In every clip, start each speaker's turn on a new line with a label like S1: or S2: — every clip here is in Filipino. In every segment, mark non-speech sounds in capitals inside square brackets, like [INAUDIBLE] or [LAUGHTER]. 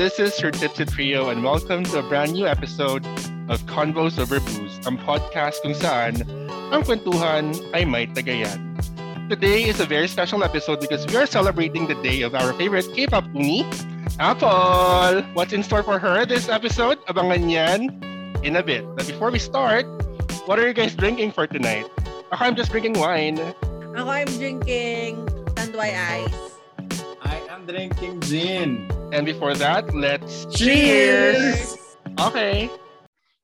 S1: This is your Tipsy Trio and welcome to a brand new episode of Convos Over Booze, ang podcast kung saan ang kwentuhan ay may tagayan. Today is a very special episode because we are celebrating the day of our favorite K-pop uni, Apple. What's in store for her this episode? Abangan yan in a bit. But before we start, what are you guys drinking for tonight? Ako, I'm just drinking wine.
S2: Ako, I'm drinking Tanduay Ice.
S3: Drinking gin.
S1: And before that, let's
S3: Cheers!
S1: Okay.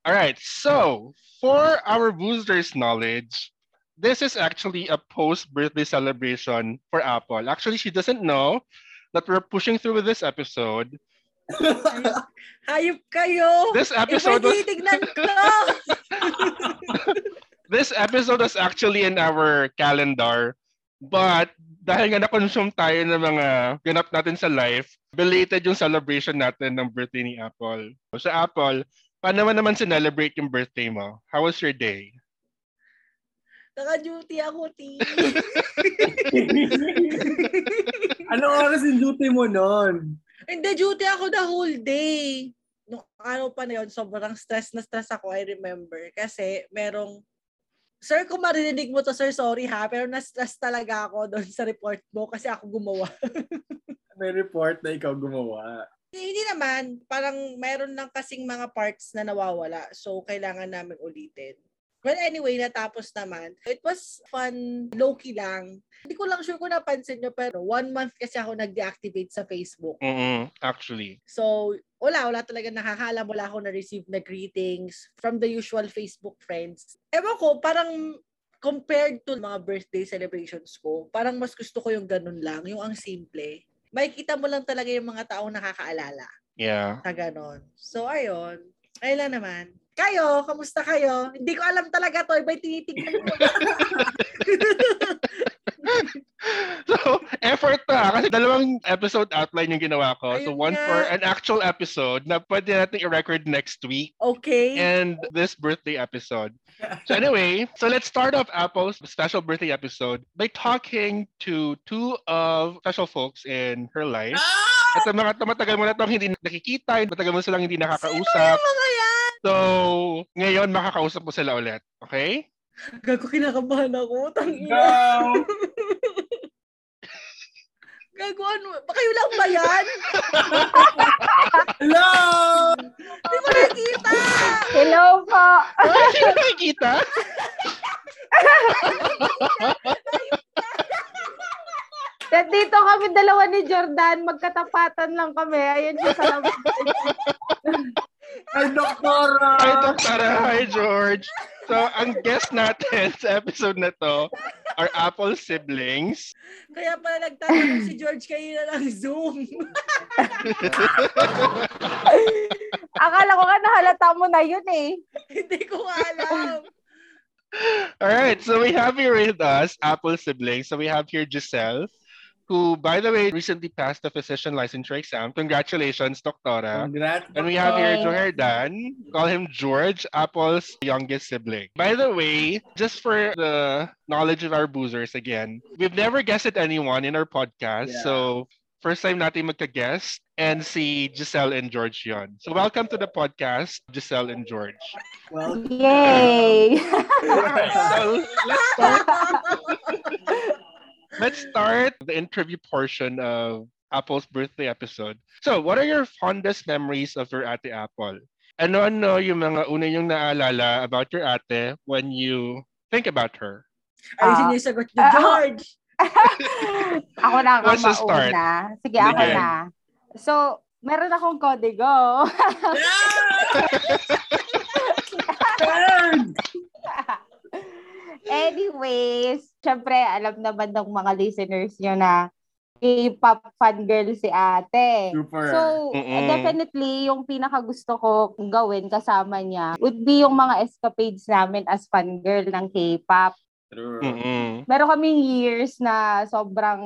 S1: All right. So, for our boosters knowledge, this is actually a post-birthday celebration for Apple. Actually, she doesn't know that we're pushing through with this episode. [LAUGHS]
S2: Hayop kayo!
S1: This episode was [LAUGHS] this episode was actually in our calendar. But dahil nga na-consume tayo ng mga ganap natin sa life, belated yung celebration natin ng birthday ni Apple. So Apple, paano mo naman sinelebrate yung birthday mo? How was your day?
S2: Naka-duty ako, T. [LAUGHS]
S3: Anong oras yung duty mo nun?
S2: Hindi, duty ako the whole day. Nung araw pa na yun, sobrang stress na stress ako, I remember. Kasi merong, Sir, kung marinig mo to, sir, sorry ha, pero na-stress talaga ako doon sa report mo kasi ako gumawa. [LAUGHS]
S3: May report na ikaw gumawa.
S2: Hindi naman, parang meron lang kasing mga parts na nawawala. So, kailangan namin ulitin. Well, anyway, natapos naman. It was fun, low-key lang. Hindi ko lang sure kung napansin nyo, pero one month kasi ako nag-deactivate sa Facebook.
S1: Mm actually.
S2: So, wala, wala talaga nakakalam. Wala ako na-receive na greetings from the usual Facebook friends. Ewan ko, parang compared to mga birthday celebrations ko, parang mas gusto ko yung ganun lang, yung ang simple. Makikita mo lang talaga yung mga taong nakakaalala
S1: Yeah.
S2: na ganon. So, ayun. Ayun lang naman. Kayo, kamusta kayo? Hindi ko alam talaga to. Iba'y tinitignan ko. [LAUGHS] [LAUGHS]
S1: so, effort na. Kasi dalawang episode outline yung ginawa ko. so,
S2: Ayun
S1: one
S2: nga.
S1: for an actual episode na pwede natin i-record next week.
S2: okay.
S1: and this birthday episode. So anyway, so let's start off Apple's special birthday episode by talking to two of special folks in her life.
S2: Ah!
S1: At ang mga matagal mo na itong hindi nakikita, matagal mo silang hindi
S2: Sino
S1: nakakausap.
S2: yung mga yan?
S1: So, ngayon makakausap mo sila ulit. Okay?
S2: Gago, kinakabahan ako. Tangina.
S3: Go! [LAUGHS]
S2: Gago, ano? Kayo lang ba yan?
S3: Hello!
S2: Hindi ko nakikita.
S4: Hello po.
S1: Hindi mo nakikita?
S4: Dito kami dalawa ni Jordan, magkatapatan lang kami. Ayun siya sa labas.
S3: Hi, Doktora!
S1: Hi, Doktora. Hi, George. So, ang guest natin sa episode na to are Apple siblings.
S2: Kaya pala nagtatanong si George kanina ng Zoom. [LAUGHS]
S4: Akala ko nga nahalata mo na yun eh.
S2: Hindi ko alam.
S1: All right, so we have here with us Apple siblings. So we have here Giselle, who, by the way, recently passed the physician licensure exam. Congratulations, Doctora.
S3: Congrats.
S1: And we have here
S4: Thanks.
S1: Joherdan, call him George, Apple's youngest sibling. By the way, just for the knowledge of our boozers again, we've never guested anyone in our podcast.
S3: Yeah.
S1: So first time natin magka-guest and si Giselle and George yon. So welcome to the podcast, Giselle and George.
S3: Well,
S4: Yay! [LAUGHS]
S1: Alright, so let's start let's start the interview portion of Apple's birthday episode. So, what are your fondest memories of your ate Apple? Ano-ano yung mga una yung naalala about your ate when you think about her?
S2: Ayusin
S4: Ah.
S2: niyo yung sagot niyo,
S4: Ah, ako-
S2: George. [LAUGHS]
S4: ako na ang
S1: What's the start?
S4: mauna. Sige, ako
S1: Sige.
S4: na. So, meron akong kodigo. [LAUGHS] [LAUGHS] Anyways, syempre, alam naman ng mga listeners nyo na K-pop fan girl si ate.
S3: Super.
S4: So,
S1: Mm-mm.
S4: definitely, yung pinaka gusto ko gawin kasama niya would be yung mga escapades namin as fan girl ng K-pop.
S3: True.
S4: Meron kaming years na sobrang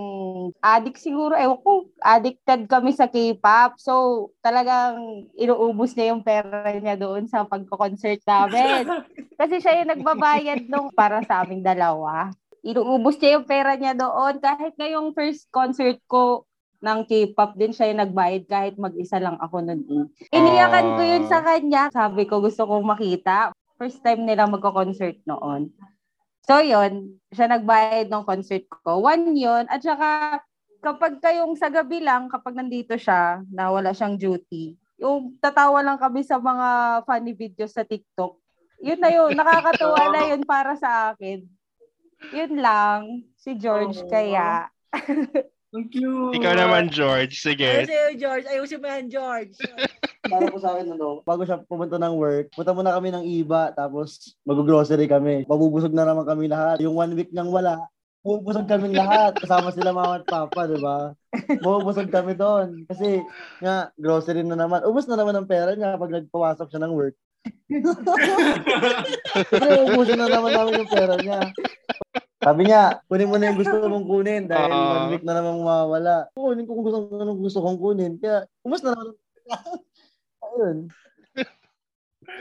S4: addict siguro. Ewan ko, addicted kami sa K-pop. So, talagang inuubos niya yung pera niya doon sa pagko-concert namin. [LAUGHS] Kasi siya yung nagbabayad nung para sa aming dalawa. Inuubos niya yung pera niya doon. Kahit ngayong first concert ko, ng K-pop din siya yung nagbayad kahit mag-isa lang ako nun. eh. Iniyakan ko yun sa kanya. Sabi ko gusto kong makita. First time nila magko-concert noon. So yun, siya nagbayad ng concert ko. One yun. At saka kapag kayong sa gabi lang, kapag nandito siya, na wala siyang duty, yung tatawa lang kami sa mga funny videos sa TikTok. Yun na yun. Nakakatuwa na yun para sa akin. Yun lang. Si George
S2: Oo.
S4: kaya. [LAUGHS]
S3: Ang cute.
S1: Ikaw naman, George. Sige.
S2: sa'yo, George. Ayusin mo yan, George. [LAUGHS]
S5: Para po sa akin, ano, bago siya pumunta ng work, punta muna kami ng iba, tapos mag-grocery kami. Mabubusog na naman kami lahat. Yung one week niyang wala, mabubusog kami lahat. Kasama sila mama at papa, di ba? Mabubusog kami doon. Kasi, nga, grocery na naman. Ubus na naman ang pera niya pag nagpawasok siya ng work. [LAUGHS] Kasi ubusin na naman namin yung pera niya. Sabi niya, kunin mo na yung gusto mong kunin dahil
S1: Ah.
S5: one week na naman mawawala. Kunin ko kung gusto, anong gusto kong kunin. Kaya, ubus na naman. [LAUGHS] Ayun.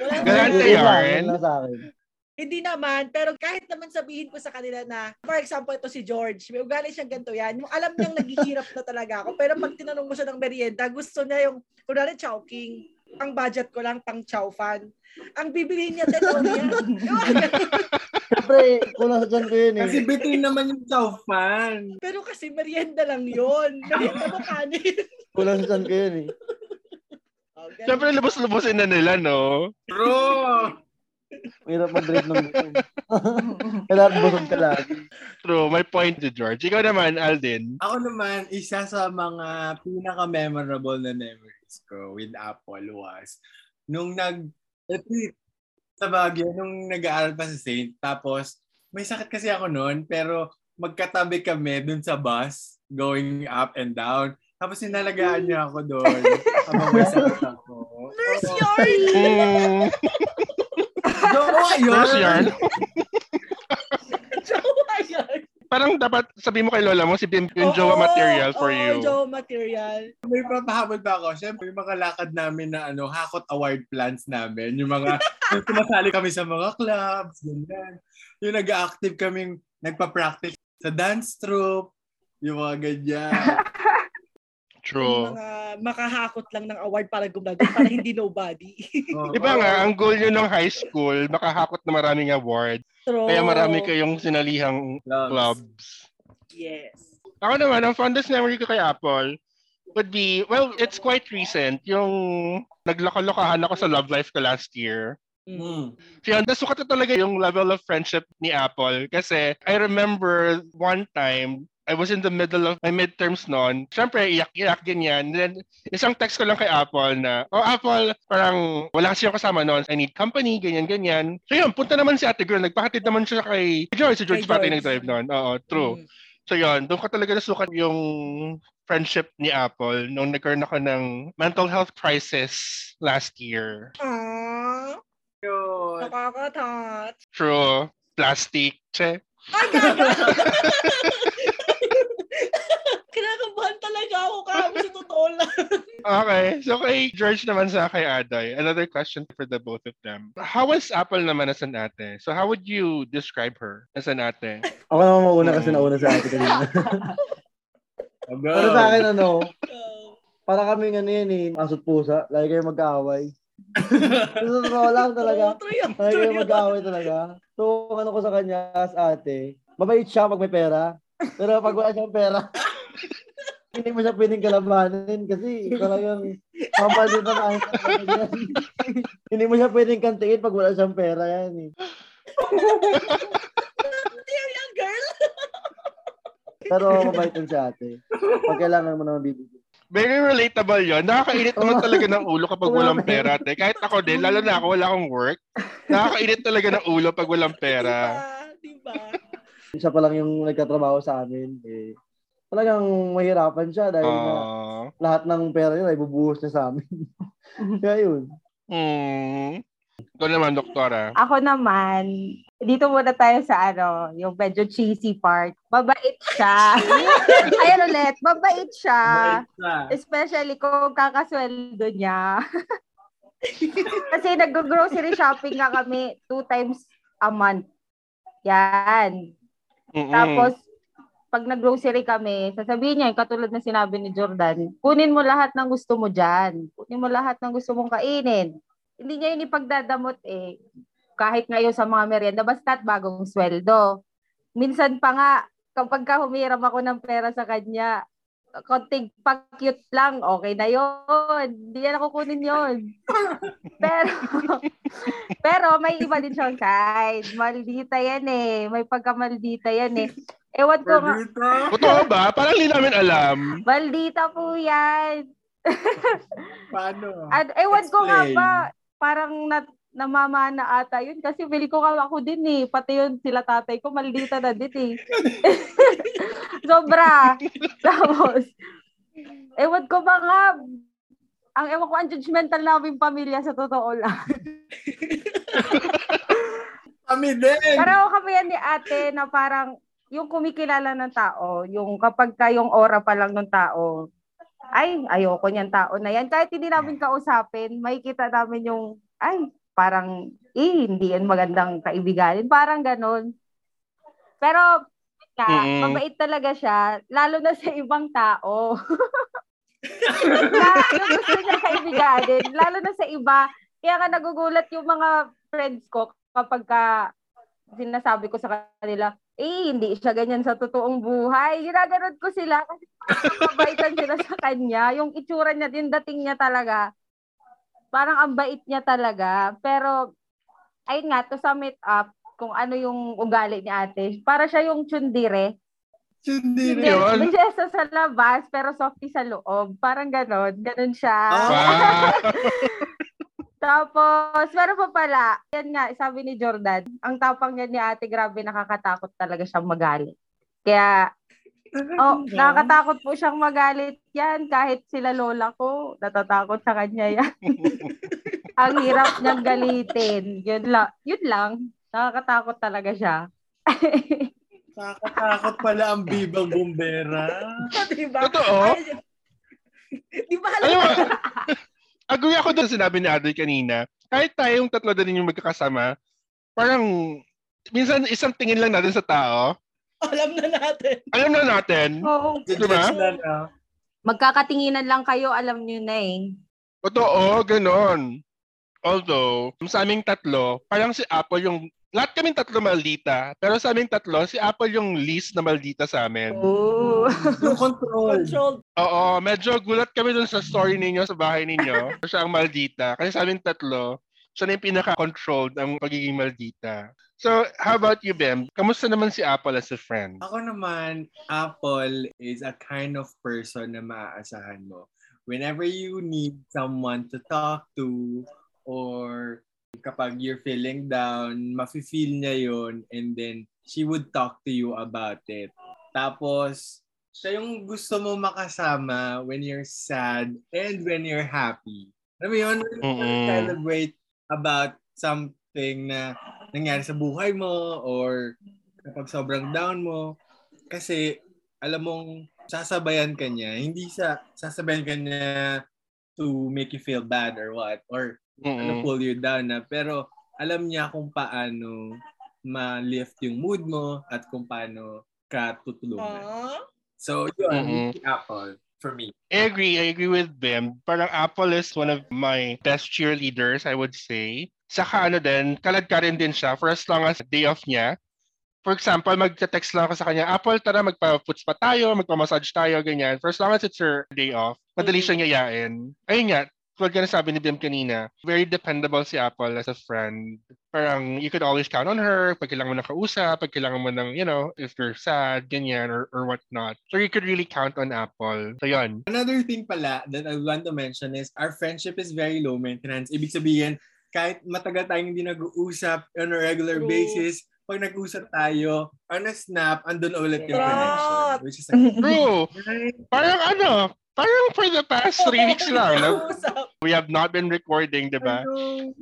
S2: Wala
S1: Galante
S5: Yun.
S2: Hindi naman, pero kahit naman sabihin ko sa kanila na, for example, ito si George, may ugali siyang ganito yan, yung alam niyang naghihirap na talaga ako, pero pag tinanong mo siya ng merienda, gusto niya yung, kunwari Chowking, ang budget ko lang pang chow fan. Ang bibilihin niya, niya. [LAUGHS]
S5: Siyempre, kulang sa dyan ko yun eh.
S3: Kasi bitin naman yung chow fan.
S2: pero kasi merienda lang yun. [LAUGHS] Merienda mo kanin.
S5: Kulang sa dyan ko yun eh.
S2: Ganun.
S1: Siyempre, lubos-lubosin na nila, no?
S3: Bro!
S5: Mahirap mag-drink ng gutom. Kailangan busog ka lagi.
S1: True. My point to George. Ikaw naman, Alden.
S3: Ako naman, isa sa mga pinaka-memorable na memories ko with Apple was nung nag retreat sa Baguio, nung nag-aaral pa sa Saint. Tapos, may sakit kasi ako noon, pero magkatabi kami dun sa bus going up and down. Tapos sinalagaan niya ako doon habang may sakit ako.
S2: Nurse yarn!
S1: Mm,
S3: Jowa yun!
S1: yarn. Parang dapat sabi mo kay Lola mo, si Bim yung
S2: Oo,
S1: jowa material for
S2: oo,
S1: you.
S2: jowa material.
S3: May papahabol pa ako. Siyempre, yung mga lakad namin na ano, hakot award plans namin. Yung mga, [LAUGHS] yung tumasali kami sa mga clubs, ganyan. Yung nag-active kaming, nagpa-practice sa dance troupe, yung mga ganyan. [LAUGHS]
S1: True.
S2: Yung mga makahakot lang ng award para gumagal, para hindi nobody. [LAUGHS]
S3: Oo.
S1: Iba nga, ang goal yun ng high school, makahakot na maraming award.
S2: True.
S1: Kaya marami kayong sinalihang
S3: Clubs.
S1: clubs.
S2: Yes.
S1: Ako naman, ang fondest memory ko kay Apple would be, well, it's quite recent. Yung nagloko-lokahan ako sa love life ko last year.
S3: Mm.
S1: Kaya nasukat na talaga yung level of friendship ni Apple. Kasi I remember one time, I was in the middle of my midterms noon. Siyempre, iyak-iyak, ganyan. Then, isang text ko lang kay Apple na, oh, Apple, parang wala kasi yung kasama noon. I need company, ganyan-ganyan. So yun, punta naman si Ate Girl. Nagpakatid naman siya kay George. Si George pati
S2: George.
S1: nag-drive noon. Oo, true.
S2: Mm.
S1: So yun, doon ko talaga nasukat yung friendship ni Apple nung nagkaroon ako ng mental health crisis last year.
S2: Aww,
S3: Yun.
S2: nakaka-touch.
S1: True. Plastic. Che.
S2: Ay, gaga! [LAUGHS] Ako kami sa totoo lang. [LAUGHS]
S1: Okay. So kay George naman sa kay Aday, another question for the both of them. How was Apple naman as an ate? So how would you describe her as an ate?
S5: Ako naman mauna kasi nauna sa ate kanina. [LAUGHS] Pero sa akin, ano, [LAUGHS] para kami ano yan eh, asot pusa. Lagi kayo mag-aaway. Sa totoo lang talaga. Lagi kayo mag-aaway talaga. So, ano ko sa kanya as ate, mabait siya pag may pera. Pero pag wala siyang pera, hindi mo siya pwedeng kalabanin kasi talagang mapalit na talaga yan. Hindi mo siya pwedeng kantiin pag wala siyang pera yan eh.
S2: Material girl.
S5: Pero mabait din si ate. Pag kailangan mo naman bibigyan.
S1: Very relatable yon. Nakakainit naman talaga ng ulo kapag walang pera. Te. Kahit ako din, lalo na ako, wala akong work. Nakakainit talaga ng ulo pag walang pera.
S2: Diba? Diba?
S5: Siya pa lang yung nagkatrabaho sa amin. Eh, talagang mahirapan siya dahil na
S1: Aww.
S5: lahat ng pera niya ay bubuhos niya sa amin. [LAUGHS] Kaya yun.
S1: Hmm. Ikaw naman, doktora.
S4: Ako naman, dito muna tayo sa ano, yung medyo cheesy part. Mabait siya. [LAUGHS] Ayan ulit, mabait siya.
S3: Bait
S4: Especially kung kakasweldo niya. [LAUGHS] Kasi nag-grocery shopping nga kami two times a month. Yan.
S1: Mm-mm.
S4: Tapos, pag nag-grocery kami, sasabihin niya, katulad na sinabi ni Jordan, kunin mo lahat ng gusto mo dyan. Kunin mo lahat ng gusto mong kainin. Hindi niya yun ipagdadamot eh. Kahit ngayon sa mga merienda, basta't bagong sweldo. Minsan pa nga, kapag ka humiram ako ng pera sa kanya, konting pa-cute lang, okay na yon Hindi yan ako kunin yon [LAUGHS] pero, pero may iba din siyang side. Maldita yan eh. May pagkamaldita yan eh. Ewan ko nga.
S1: Totoo ba? Parang hindi namin alam.
S4: Maldita po yan.
S3: Paano?
S4: At ewan ko nga
S3: Explain.
S4: ba, parang na, namamana ata yun. Kasi feel ko nga ako din eh. Pati yun sila tatay ko, maldita na din eh. [LAUGHS] Sobra. [LAUGHS] Tapos, ewan ko ba nga, ang ewan ko, ang judgmental namin pamilya sa totoo lang.
S3: Kami din.
S4: Pero kami yan ni ate na parang yung kumikilala ng tao, yung kapag kayong aura pa lang ng tao, ay, ayoko niyan tao na yan. Kahit hindi namin kausapin, makikita namin yung, ay, parang, eh, hindi yan magandang kaibiganin. Parang ganon. Pero, ka,
S1: Mm-mm.
S4: mabait talaga siya, lalo na sa ibang tao. [LAUGHS] na, yung gusto niya kaibiganin, lalo na sa iba. Kaya nga nagugulat yung mga friends ko kapag ka sinasabi ko sa kanila, eh, hindi siya ganyan sa totoong buhay. Ginaganon ko sila kasi mabaitan sila sa kanya. Yung itsura niya, yung dating niya talaga, parang ang bait niya talaga. Pero, ayun nga, to sum it up, kung ano yung ugali ni ate, para siya yung tsundire.
S3: Hindi,
S1: Yun.
S4: Biyesa sa labas, pero softy sa loob. Parang ganon. Ganon siya.
S1: Wow. [LAUGHS]
S4: Tapos, meron pa pala, yan nga, sabi ni Jordan, ang tapang niya ni ate, grabe, nakakatakot talaga siyang magalit. Kaya, oh, nakakatakot po siyang magalit yan. Kahit sila lola ko, natatakot sa kanya yan. [LAUGHS] ang hirap niyang galitin. Yun lang. Yun lang. Nakakatakot talaga siya. [LAUGHS]
S3: Nakakatakot pala ang bibang bumbera. [LAUGHS]
S2: diba?
S1: Totoo?
S2: Di ba
S1: Alam [LAUGHS] agree ako doon sinabi ni Adoy kanina. Kahit tayong tatlo din yung magkakasama, parang minsan isang tingin lang natin sa tao,
S2: Alam na natin.
S1: alam na natin.
S4: Oo.
S1: Diba?
S3: Na na.
S4: Magkakatinginan lang kayo, alam niyo na eh.
S1: Totoo, ganon. Although, sa aming tatlo, parang si Apple yung, lahat kaming tatlo maldita, pero sa aming tatlo, si Apple yung least na maldita sa amin.
S4: Oo. [LAUGHS]
S3: Yung control.
S2: Controlled.
S1: Oo, medyo gulat kami dun sa story ninyo, sa bahay ninyo. [LAUGHS] siya ang maldita. Kasi sa aming tatlo, siya na yung pinaka-controlled ang pagiging maldita. So, how about you, Bem? Kamusta naman si Apple as a friend?
S3: Ako naman, Apple is a kind of person na maaasahan mo. Whenever you need someone to talk to or kapag you're feeling down, mafe-feel niya yon and then she would talk to you about it. Tapos, siya yung gusto mo makasama when you're sad and when you're happy. Alam mo yun?
S1: Mm-mm.
S3: celebrate about something na nangyari sa buhay mo or kapag sobrang down mo. Kasi alam mong sasabayan ka niya. Hindi sa sasabayan ka niya to make you feel bad or what. Or ano
S1: Mm-mm.
S3: pull you down na. Pero alam niya kung paano ma-lift yung mood mo at kung paano ka tutulungan. So, yun, yung Apple for me.
S1: I agree. I agree with Bim. Parang Apple is one of my best cheerleaders, I would say. Saka ano din, kalad ka rin din siya for as long as day off niya. For example, magte-text lang ako sa kanya, Apple, tara magpa-puts pa tayo, magpa-massage tayo, ganyan. For as long as it's her day off, madali siyang yayain. Ayun nga, tulad ka na sabi ni Bim kanina, very dependable si Apple as a friend. Parang you could always count on her pag kailangan mo ng kausap, pag kailangan mo ng, you know, if you're sad, ganyan, or, or whatnot. So you could really count on Apple. So yun.
S3: Another thing pala that I want to mention is our friendship is very low maintenance. Ibig sabihin, kahit matagal tayong hindi nag-uusap on a regular
S2: True.
S3: basis, pag nag-usap tayo, on a snap, andun ulit yung
S2: True.
S3: connection. Which is like,
S1: True. [LAUGHS] Parang ano, parang for the past three weeks [LAUGHS] lang, no? We have not been recording, di ba?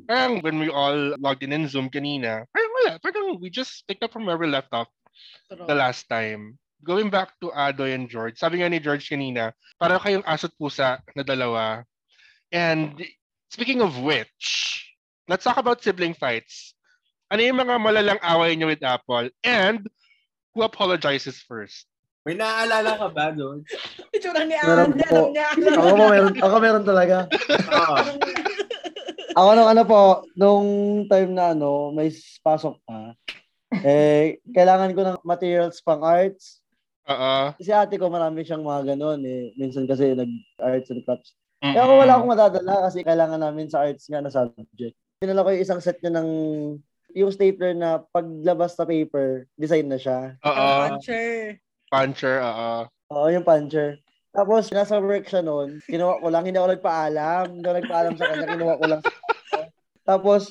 S1: Parang when we all logged in in Zoom kanina, parang wala, parang we just picked up from where we left off the last time. Going back to Adoy and George, sabi nga ni George kanina, parang kayong aso't pusa na dalawa. And speaking of which, let's talk about sibling fights. Ano yung mga malalang away niyo with Apple? And who apologizes first?
S3: May naaalala ka ba doon? [LAUGHS]
S2: Itsura ni
S5: Meron
S2: Andy,
S5: po.
S2: alam niya.
S5: Ako po meron, ako meron talaga.
S3: Oo. [LAUGHS]
S5: Ako nung ano po, nung time na ano, may pasok pa, eh, kailangan ko ng materials pang arts.
S1: Oo.
S5: Si ate ko marami siyang mga ganun eh. Minsan kasi nag-arts and crafts.
S1: Mm-mm.
S5: Kaya ako wala akong madadala kasi kailangan namin sa arts nga na subject. Pinala ko yung isang set niya ng yung stapler na paglabas na paper, design na siya.
S1: Oo.
S2: Puncher.
S1: Puncher, oo.
S5: Oo, yung puncher. Tapos, nasa work siya noon, kinuha ko lang, hindi ako nagpaalam. Hindi ako nagpaalam sa kanya, kinuha ko lang. Tapos,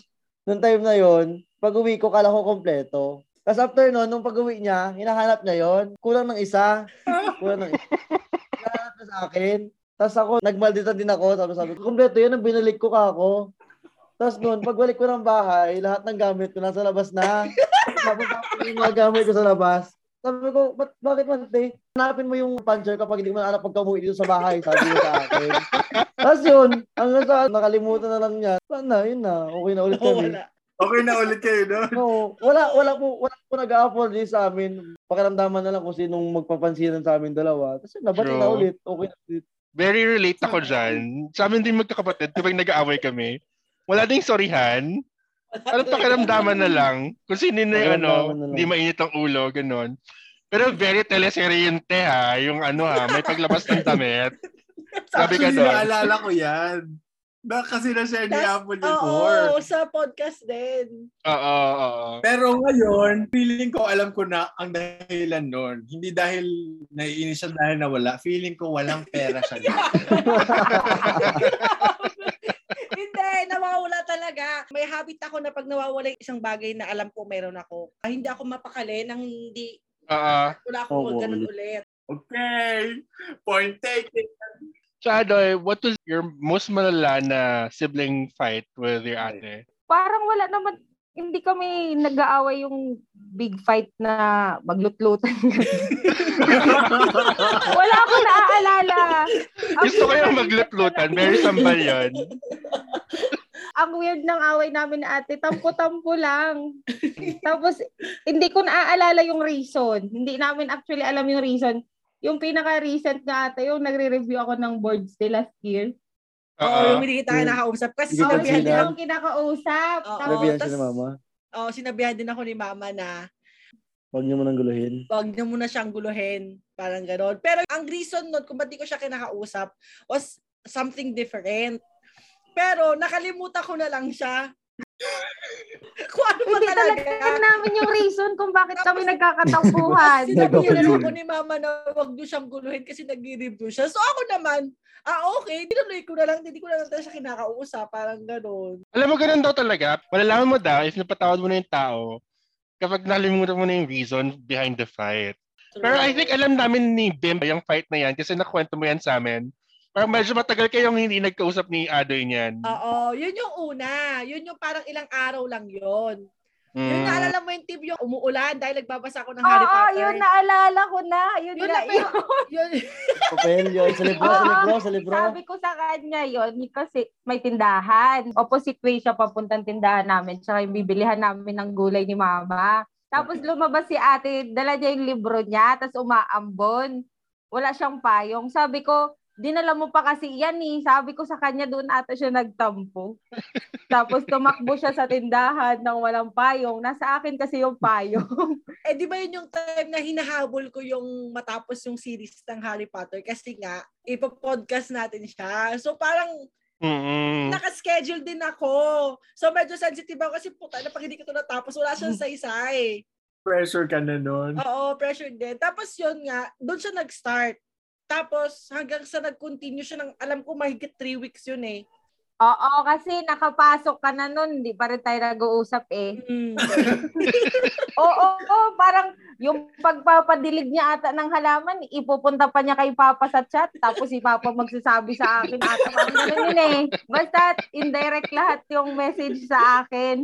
S5: nung time na yon pag uwi ko, kala ko kompleto. Tapos after noon, nung pag-uwi niya, hinahanap niya yon kulang ng isa. Kulang ng isa. Hinahanap niya sa akin. Tapos ako, nagmaldita din ako. Tapos sabi ko, kompleto yun, ang binalik ko ka ako. Tapos noon, pagbalik ko ng bahay, lahat ng gamit ko nasa labas na. Tapos yung mga gamit ko sa labas. Sabi ko, Ba't, bakit man, te? Hanapin mo yung puncher kapag hindi mo na anak pagka umuwi dito sa bahay, sabi ko sa akin. [LAUGHS] Tapos yun, hanggang sa nakalimutan na lang niya. Wala na, yun na. Okay na ulit kami.
S2: wala.
S3: Okay na ulit kayo doon.
S5: No, wala, wala po, wala po nag-apology sa amin. Pakiramdaman na lang kung sinong magpapansinan sa amin dalawa. Kasi nabati na ulit. Okay na ulit.
S1: Very relate ako dyan. Sa amin din magkakapatid, tuwing nag-aaway kami, wala ding sorihan. Ano pakiramdaman na lang. Kung sino na yung ano, hindi mainit ang ulo, ganun. Pero very teleseryente ha, yung ano ha, may paglabas ng damit. [LAUGHS] Sabi ka doon.
S3: naalala ko yan. Na, kasi na-share ni Apple
S2: Oo,
S3: before.
S2: sa podcast din.
S1: Oo, oo.
S3: Pero ngayon, feeling ko alam ko na ang dahilan nun. Hindi dahil naiinis siya dahil nawala. Feeling ko walang pera siya. [LAUGHS]
S2: hindi, nawawala talaga. May habit ako na pag nawawala yung isang bagay na alam ko meron ako, ah, hindi ako mapakali nang hindi
S1: Oo.
S2: wala akong
S5: Oo,
S2: ganun
S5: ulit.
S2: ulit.
S3: okay. Point taken.
S1: So Adoy, what was your most malala na sibling fight with your ate?
S4: Parang wala naman, hindi kami nag-aaway yung big fight na maglutlutan. [LAUGHS] wala akong naaalala.
S1: Gusto ko yung maglutlutan. Very sambal yun.
S4: Ang weird ng away namin ni ate, tampo-tampo lang. [LAUGHS] Tapos, hindi ko naaalala yung reason. Hindi namin actually alam yung reason. Yung pinaka-recent nga ate, yung nagre-review ako ng boards de last year.
S2: Oo,
S1: Oo.
S2: yung hindi kita nakausap. Kasi
S4: Oh,
S2: sinabihan din ako,
S4: kinakausap.
S2: Oo.
S4: Tapos,
S5: Nabihan siya
S2: tas-
S5: ni mama.
S2: oh, sinabihan din ako ni mama na
S5: Huwag niyo mo nang guluhin.
S2: wag niyo muna siyang guluhin. Parang gano'n. Pero ang reason nun, kung ba't di ko siya kinakausap, was something different. Pero nakalimutan ko na lang siya. [LAUGHS] kung ano
S4: hindi
S2: talaga.
S4: talaga namin yung reason kung bakit kami
S2: Tapos-
S4: nagkakatampuhan. [LAUGHS]
S2: Sinabihan na
S5: Nagkakuluhan.
S2: ako ni mama na wag niyo siyang guluhin kasi nag-review siya. So ako naman, ah okay, tinuloy ko na lang, hindi ko na lang siya kinakausap. Parang gano'n.
S1: Alam mo, ganun daw talaga. Malalaman mo daw if napatawad mo na yung tao kapag nalimutan mo na yung reason behind the fight. Pero I think alam namin ni Bim yung fight na yan kasi nakwento mo yan sa amin. Parang medyo matagal kayong hindi nagkausap ni Adoy niyan.
S2: Oo, yun yung una. Yun yung parang ilang araw lang yun. Yun
S1: Mm.
S2: naalala mo yung tip yung umuulan dahil nagbabasa ako ng
S4: Oo,
S2: Harry Potter.
S4: yun naalala ko na. Yun,
S2: Yun
S4: na,
S2: na, [LAUGHS] yun,
S5: yun. Sa libro, sa
S4: Oo.
S5: libro, sa libro.
S4: Sabi ko sa kanya yon kasi may tindahan. Opposite way siya papuntang tindahan namin. Tsaka yung bibilihan namin ng gulay ni mama. Tapos lumabas si ate, dala niya yung libro niya, tapos umaambon. Wala siyang payong. Sabi ko, dinala mo pa kasi yan eh. Sabi ko sa kanya, doon ata siya nagtampo. [LAUGHS] Tapos tumakbo siya sa tindahan ng walang payong. Nasa akin kasi yung payong. [LAUGHS]
S2: eh di ba yun yung time na hinahabol ko yung matapos yung series ng Harry Potter kasi nga, ipopodcast natin siya. So parang
S1: Mm-mm.
S2: naka-schedule din ako. So medyo sensitive ako kasi puta na pag hindi ko ito natapos, wala siyang saysay.
S3: Pressure ka na nun.
S2: Oo, pressure din. Tapos yun nga, doon siya nag-start. Tapos hanggang sa nag-continue siya ng, alam ko mahigit three weeks yun eh.
S4: Oo, kasi nakapasok ka na nun, hindi pa rin tayo nag-uusap eh.
S2: Mm. [LAUGHS]
S4: Oo, oo, parang yung pagpapadilig niya ata ng halaman, ipupunta pa niya kay Papa sa chat, tapos si Papa magsasabi sa akin ata, parang ganun yun eh. Basta indirect lahat yung message sa akin.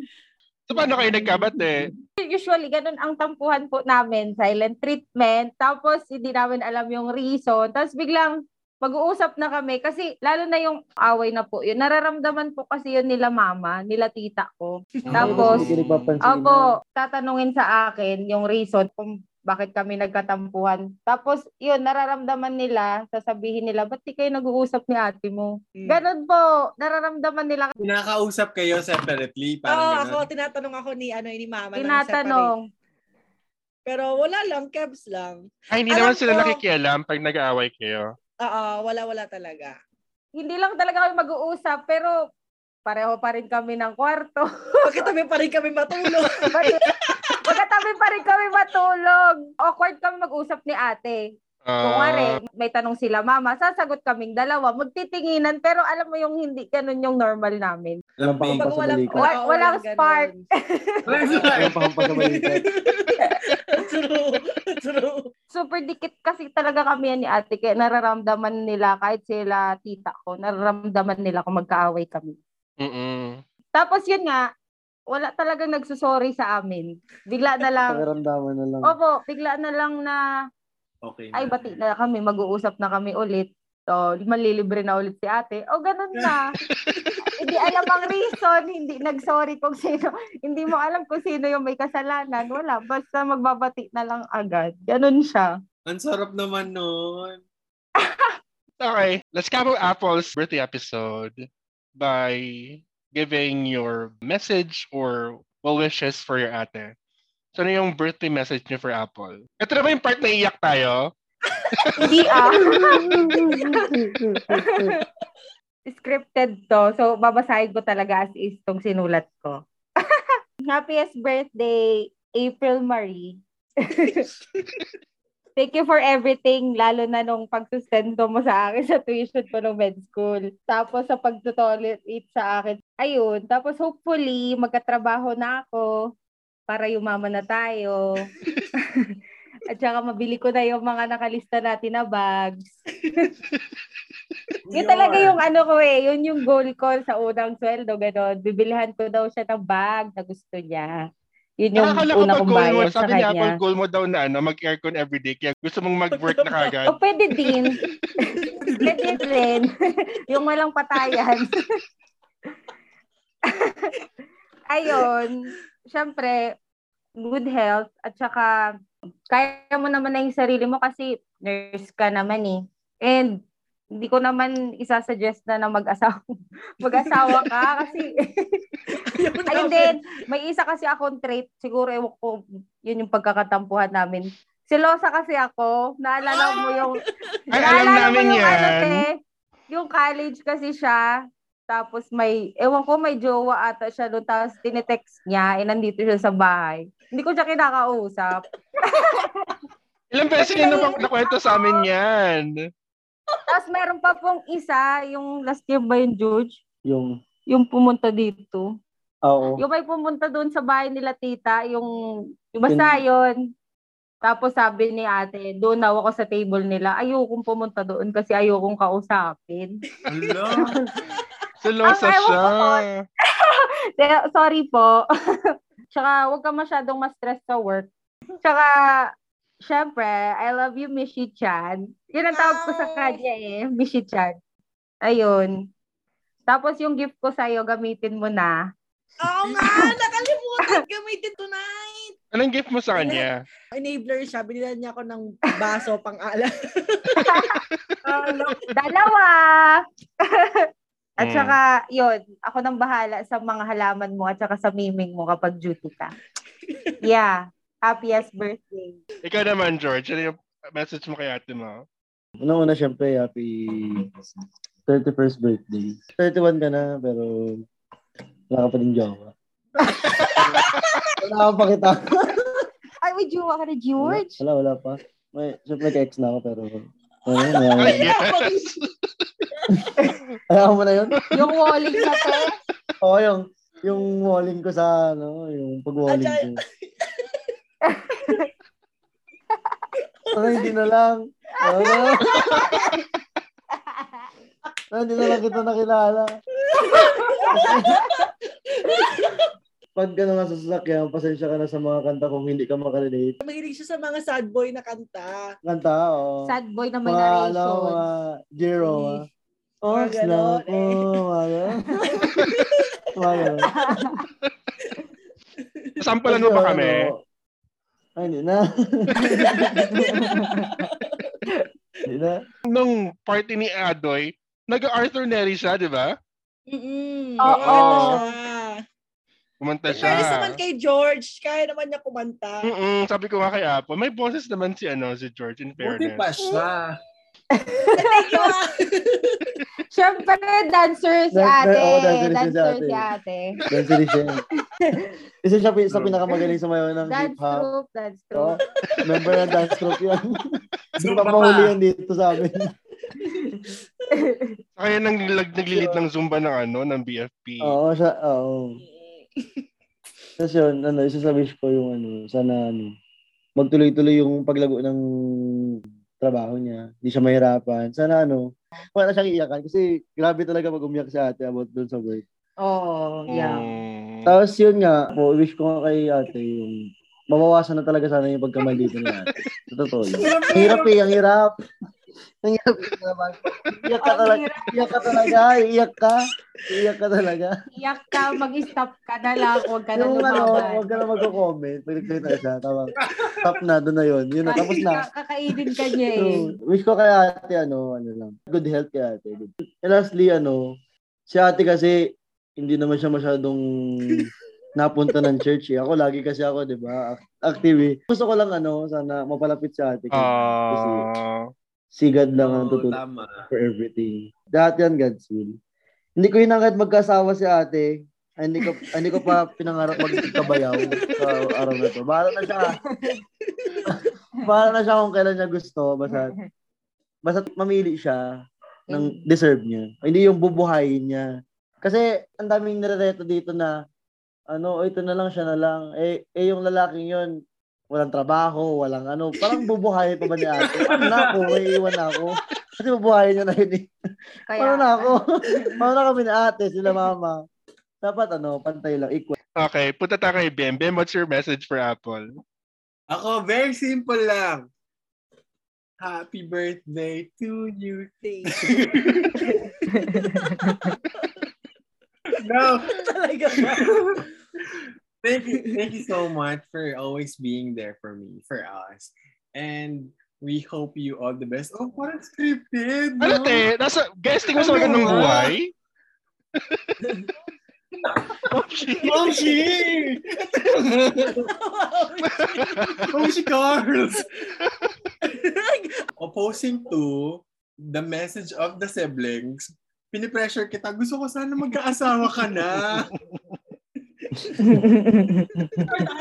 S1: So paano kayo nagkabate?
S4: Usually, ganun ang tampuhan po namin, silent treatment, tapos hindi namin alam yung reason, tapos biglang mag-uusap na kami kasi lalo na yung away na po yun. Nararamdaman po kasi yun nila mama, nila tita ko. Tapos,
S5: Hindi nagpapansin.
S4: Opo, tatanungin sa akin yung reason kung bakit kami nagkatampuhan. Tapos, yun, nararamdaman nila, sasabihin nila, ba't di kayo nag-uusap ni ate mo?
S2: Hmm.
S4: Ganon po, nararamdaman nila.
S3: Kinakausap kayo separately,
S2: Oo,
S3: parang
S2: ako, tinatanong ako ni, ano, ni mama. ng
S4: Tinatanong.
S2: Pero wala lang, kebs lang.
S1: Ay, hindi
S2: Alam
S1: naman sila
S2: ko.
S1: nakikialam pag nag-aaway kayo.
S2: Oo, wala-wala talaga.
S4: hindi lang talaga kami mag-uusap, pero pareho pa rin kami ng kwarto. [LAUGHS]
S2: Pagkatabi pa rin kami matulog. [LAUGHS]
S4: Magkatabi pa rin kami matulog. Awkward kami mag-usap ni ate. Kung
S1: Ah,
S4: nga may tanong sila, mama, sasagot kaming dalawa. Magtitinginan, pero alam mo yung hindi ganun yung normal namin.
S5: Walang pahampas sa
S2: walang,
S5: balikat. [LAUGHS]
S4: Wa- walang
S2: ganun.
S4: spark.
S5: Walang pahampas sa balikat. [LAUGHS]
S2: True. True.
S4: Super dikit kasi talaga kami yan ni ate. Kaya nararamdaman nila, kahit sila tita ko, nararamdaman nila kung magkaaway kami.
S1: mm
S4: Tapos yun nga, wala talagang nagsusorry sa amin. Bigla na lang,
S5: Pakiramdaman na lang.
S4: opo, bigla na lang na,
S3: Okay.
S4: ay bati na kami, mag-uusap na kami ulit. So, malilibre na ulit si ate. O, ganun na. [LAUGHS] hindi alam ang reason, hindi nag-sorry kung sino. Hindi mo alam kung sino yung may kasalanan. Wala, basta magbabati na lang agad. Ganun siya.
S3: Ang sarap naman nun. [LAUGHS]
S1: Okay, let's out Apple's birthday episode by giving your message or well wishes for your ate. So, ano yung birthday message niyo for Apple? Ito na ba yung part na iyak tayo?
S4: Hindi ah. [LAUGHS] Scripted to. So, babasahin ko talaga as is tong sinulat ko. [LAUGHS] Happiest birthday, April Marie. [LAUGHS] Thank you for everything, lalo na nung pagsustento mo sa akin [LAUGHS] sa tuition ko ng med school. Tapos sa pagtutolerate sa akin. Ayun. Tapos hopefully, magkatrabaho na ako para yumaman na tayo. [LAUGHS] At saka mabili ko na yung mga nakalista natin na bags. [LAUGHS] Yun talaga yung ano ko eh, yun yung goal ko sa unang sweldo, gano'n. Bibilihan ko daw siya ng bag na gusto niya. Yun yung
S1: Nakakala
S4: una kong
S1: goal mo,
S4: sa
S1: sabi ni Apple,
S4: kanya.
S1: goal mo daw na ano, mag-aircon everyday, kaya gusto mong mag-work na [LAUGHS] kagad.
S4: O pwede din. [LAUGHS] pwede din. [LAUGHS] yung walang patayan. Ayun. Siyempre, good health at saka kaya mo naman na yung sarili mo kasi nurse ka naman eh. And hindi ko naman isasuggest na na mag-asawa, mag-asawa ka kasi [LAUGHS]
S2: Ayun
S4: din, may isa kasi akong trait, siguro ewan ko, yun yung pagkakatampuhan namin. Silosa kasi ako, naalala mo yung,
S1: Ay, alam namin
S4: yung
S1: yan.
S4: ano, te, yung college kasi siya, tapos may, ewan ko, may jowa ata siya doon, tapos tinetext niya, eh, nandito siya sa bahay. Hindi ko siya kinakausap. [LAUGHS]
S1: Ilang beses niyo na nakwento sa amin yan.
S4: Tapos meron pa pong isa, yung last year ba yung George?
S5: Yung,
S4: Yung pumunta dito.
S5: oo.
S4: Yung may pumunta doon sa bahay nila tita, yung, yung basta yun. Tapos sabi ni ate, doon na ako sa table nila, ayokong pumunta doon kasi ayokong kausapin.
S3: Hello. [LAUGHS]
S1: Selosa siya.
S4: Kaya, [LAUGHS] Sorry po. [LAUGHS] Tsaka huwag ka masyadong ma-stress sa work. Tsaka, syempre, I love you, Mishi Chan. Yun ang tawag ko sa kanya eh, Mishi Chan. Ayun. Tapos yung gift ko sa'yo, gamitin mo na.
S2: Oo nga, [LAUGHS] nakalimutan gamitin tonight.
S1: Anong gift mo sa kanya? [LAUGHS]
S2: Enabler siya, binilan niya ako ng baso pang ala. [LAUGHS]
S4: Dalawa! at
S1: Mm.
S4: saka, yun, ako nang bahala sa mga halaman mo at saka sa miming mo kapag duty ka. Yeah. Happiest birthday.
S1: Ikaw naman, George. Ano yung message mo kay ate mo?
S5: Unang-una, syempre, happy 31st birthday. 31 ka na, pero wala ka pa din jowa. wala ka pa kita.
S4: Ay, may jowa ka na, George?
S5: Wala, wala pa. May, syempre, ka-ex na ako, pero ano, ano,
S1: Ay, yes!
S5: ayaw mo na yun?
S4: Yung walling na te. [LAUGHS]
S5: Oo, yung, yung walling ko sa, ano, yung pag-walling ko. Ano, hindi na lang. Ano na? Ano, hindi na lang kita nakilala. [LAUGHS] Pag ano nga sa sasakyan, pasensya ka na sa mga kanta kung hindi ka makarelate.
S2: Mahilig siya sa mga sad boy na kanta.
S5: Kanta, oo.
S4: Sad boy na may
S5: Mga, ano,
S4: narration.
S5: mga zero, ah. Oh,
S2: eh.
S5: oh. Mga ganon.
S1: Sampulan mo ba kami?
S5: Ay, hindi na. [LAUGHS] hindi na.
S1: Nung party ni Adoy, nag-Arthur Neri siya, di ba?
S2: Mm-mm.
S4: Oo.
S2: kumanta siya.
S1: Kumanta
S2: In
S1: siya.
S2: fairness naman kay George, kaya naman niya kumanta.
S1: Mm-mm, sabi ko nga kay Apo, may boses naman si ano si George in
S3: Buti
S1: fairness.
S3: pa siya.
S2: Ah. [LAUGHS]
S4: Siyempre, dancer si
S5: Dan-
S4: ate.
S5: oo, dancer si
S4: Dancer
S5: ate.
S4: si ate. [LAUGHS]
S5: Isa siya pi- sa pinakamagaling sumayaw ng
S4: Dance
S5: hip-hop.
S4: troupe, dance troupe.
S5: Member ng dance troupe yan. Hindi [LAUGHS]
S3: Zumba
S5: pa
S3: pa.
S5: mahuli yan dito sa amin. [LAUGHS]
S1: Kaya nang nag naglilid ng Zumba ng ano, ng BFP.
S5: Oo, siya, oo. [LAUGHS] Tapos yun, ano, isa sa wish ko yung ano, sana ano, magtuloy-tuloy yung paglago ng trabaho niya. Hindi siya mahirapan. Sana ano, wala siyang iyakan kasi grabe talaga pag umiyak si ate about doon sa work.
S4: Oo, yeah.
S1: Mm.
S5: Tapos yun nga, po, wish ko nga kay ate yung mabawasan na talaga sana yung pagkamali dito ni ate. Sa totoo lang. Ang hirap eh, ang hirap. Ang hirap eh, naman. Iyak ka talaga. Iyak ka talaga. Iyak ka. Iyak ka talaga.
S4: Iyak ka, mag-stop ka na lang. Huwag ka na
S5: Yung ano, huwag ka na magko-comment. Pag nagkita siya, tama. Stop na, doon na yun. Yun na, tapos na.
S4: ka- kakainin ka niya eh.
S5: So, wish ko kay ate, ano, ano lang. Good health kay ate. Good. And lastly, ano, si ate kasi, hindi naman siya masyadong napunta ng church eh. Ako lagi kasi ako, di ba? Ac- Active eh. Gusto ko lang, ano, sana mapalapit sa ate. Kasi
S1: Ah.
S5: Si God lang ang tutulong
S3: tama.
S5: for everything. Lahat yan, God's will. Hindi ko hinangad magkasawa si ate. Ay, hindi ko ay, hindi ko pa [LAUGHS] pinangarap magkabayaw sa araw na to. Bahala na siya. [LAUGHS] Bahala na siya kung kailan niya gusto. Basta, [LAUGHS] basta mamili siya ng deserve niya. Hindi yung bubuhayin niya. Kasi ang daming nirereto dito na ano, "Oh, ito na lang, siya na lang. Eh, eh yung lalaking yon walang trabaho, walang ano. Parang bubuhayin pa ba ni ate? Ano na ako? May iwan ako. Kasi bubuhayin niya na yun eh.
S4: Kaya,
S5: Paano na ako? Paano na kami ni ate, sila mama? Dapat ano, pantay lang, equal.
S1: Okay, punta tayo kay Bem. Bem, what's your message for Apple?
S3: Ako, very simple lang. Happy birthday to you. [LAUGHS] no.
S2: Talaga ba?
S3: Thank you, thank you so much for always being there for me, for us. And we hope you all the best. Oh, parang scripted.
S1: Ano
S3: no?
S1: te? Nasa, guesting mo sa
S3: Ano
S1: magandang
S3: ba?
S1: buhay?
S3: Moshi! Moshi Carls! Opposing to the message of the siblings, pinipressure kita, gusto ko sana magkaasawa ka na. [LAUGHS]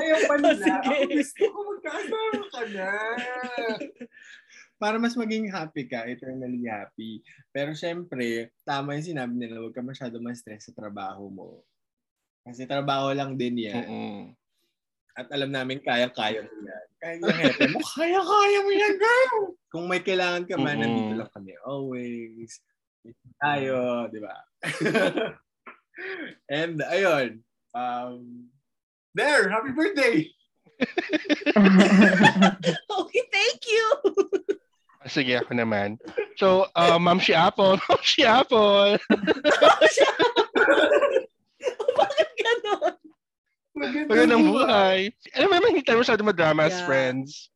S3: Ayaw pa nila.
S2: Sige.
S3: Ako gusto ko ka na. Para mas maging happy ka, eternally happy. Pero syempre, tama yung sinabi nila, huwag ka masyado ma-stress sa trabaho mo. Kasi trabaho lang din yan.
S1: Mm-mm.
S3: At alam namin kaya-kaya mo yan. Kaya yung hepe mo, kaya-kaya mo yan, girl! Kung may kailangan ka man,
S1: Mm-mm.
S3: nandito lang kami always. Tayo, di ba? [LAUGHS] And ayun, um, there, happy birthday! [LAUGHS]
S2: okay, thank you.
S1: Sige, ako naman. So, uh, Ma'am si Apple. [LAUGHS] Ma'am si Apple.
S2: Bakit ganon?
S1: Magandang buhay. Alam mo naman, hindi tayo masyado madrama as friends.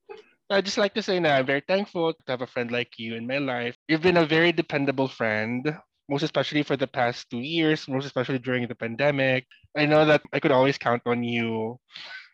S1: I just like to say na I'm very thankful to have a friend like you in my life. You've been a very dependable friend, most especially for the past two years, most especially during the pandemic. I know that I could always count on you.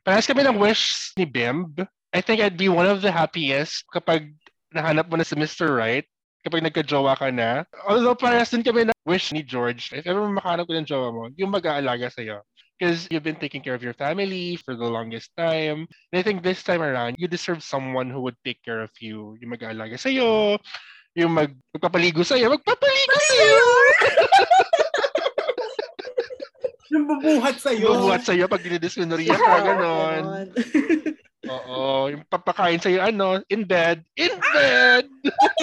S1: Parehas kami ng wish ni Bimb. I think I'd be one of the happiest kapag nahanap mo na si Mr. Right, kapag nagka-jowa ka na. Although parehas din kami na wish ni George, if ever makahanap ko ng jowa mo, yung mag-aalaga sa'yo. Because you've been taking care of your family for the longest time. And I think this time around, you deserve someone who would take care of you. Yung mag-aalaga sa'yo, yung mag magpapaligo sa'yo, magpapaligo sa'yo! [LAUGHS]
S3: Yung bubuhat sa'yo.
S1: Bubuhat sa'yo pag dinidisminorya ka, [LAUGHS] ganon. [LAUGHS] Oo, yung papakain sa'yo, ano, in bed, in bed!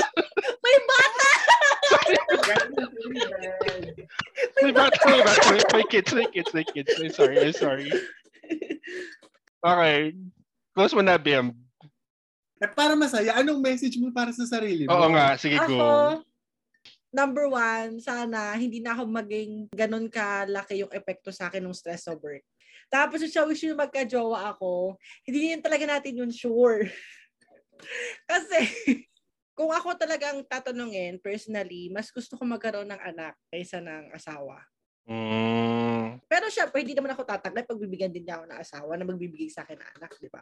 S1: [LAUGHS]
S2: May bata!
S1: May bata, may bata, may, may kids, may kids, may kids. I'm sorry, I'm sorry. Okay. Close mo na, Bim.
S3: Eh, para masaya, anong message mo para sa sarili mo?
S1: Oo nga, sige,
S2: Ako,
S1: go.
S2: Number one, sana hindi na ako maging ganun kalaki yung epekto sa akin ng stress sa work. Tapos yung wish yung magka-jowa ako, hindi yun talaga natin yun sure. [LAUGHS] Kasi, kung ako talagang tatanungin, personally, mas gusto ko magkaroon ng anak kaysa ng asawa.
S1: Mm.
S2: Pero syempre, hindi naman ako tatanggap pag bibigyan din niya ako ng asawa na magbibigay sa akin ng anak, di ba?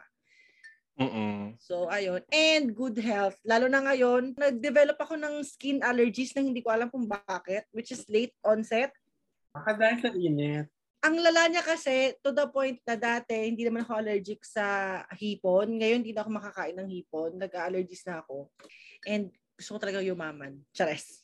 S1: Mm-mm.
S2: So, ayun. And good health. Lalo na ngayon, nag-develop ako ng skin allergies na hindi ko alam kung bakit, which is late onset.
S3: Baka dahil sa init.
S2: Ang lala niya kasi, to the point na dati, hindi naman ako allergic sa hipon. Ngayon, hindi na ako makakain ng hipon. Nag-allergies na ako. And gusto ko talaga yumaman. Chares.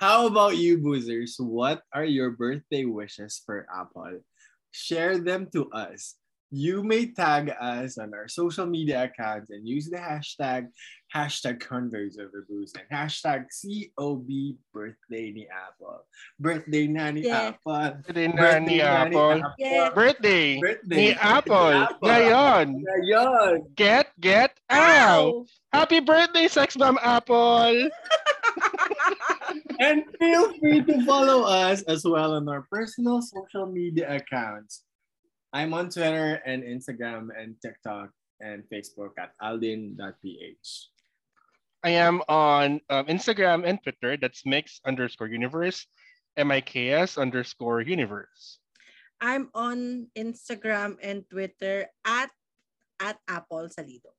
S3: How about you, boozers? What are your birthday wishes for Apple? Share them to us. You may tag us on our social media accounts and use the hashtag hashtag Converse over Booze and hashtag COB birthday ni Apple. Birthday na ni
S2: Yeah.
S3: Apple.
S1: Birthday na ni Apple.
S2: Yeah.
S1: Birthday
S3: Birthday
S1: ni Apple. Ngayon.
S3: Ngayon.
S1: Get, get out.
S2: Ow!
S1: Happy birthday, Sex Bomb Apple! [LAUGHS]
S3: And feel free to follow us as well on our personal social media accounts. I'm on Twitter and Instagram and TikTok and Facebook at aldin.ph.
S1: I am on um, Instagram and Twitter. That's mix underscore universe, M-I-K-S underscore universe.
S2: I'm on Instagram and Twitter at at Apple Salido.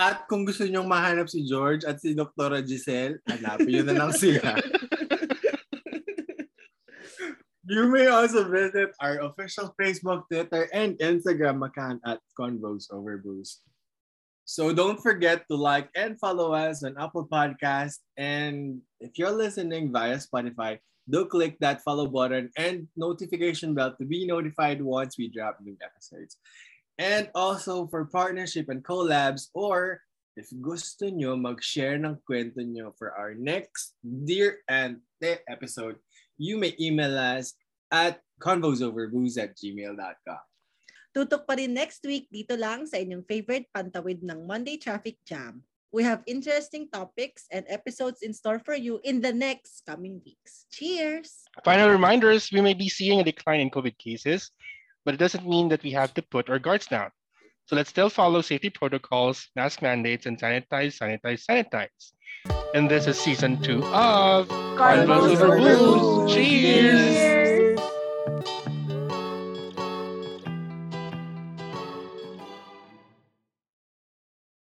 S3: At kung gusto nyong mahanap si George at si Dr. Giselle, hanapin nyo na lang sila. [LAUGHS] You may also visit our official Facebook, Twitter, and Instagram account at Convos Over Boost. So don't forget to like and follow us on Apple Podcast. And if you're listening via Spotify, do click that follow button and notification bell to be notified once we drop new episodes. And also for partnership and collabs or if gusto nyo mag-share ng kwento nyo for our next Dear Ante episode, you may email us at convosoverbooze at gmail.com.
S2: Tutok pa rin next week dito lang sa inyong favorite pantawid ng Monday Traffic Jam. We have interesting topics and episodes in store for you in the next coming weeks. Cheers!
S1: Final reminders, we may be seeing a decline in COVID cases, but it doesn't mean that we have to put our guards down. So let's still follow safety protocols, mask mandates, and sanitize, sanitize, sanitize. And this is season two of
S4: Convos
S1: Over
S4: Over
S1: Blues.
S4: Blues.
S1: Cheers!
S2: Cheers!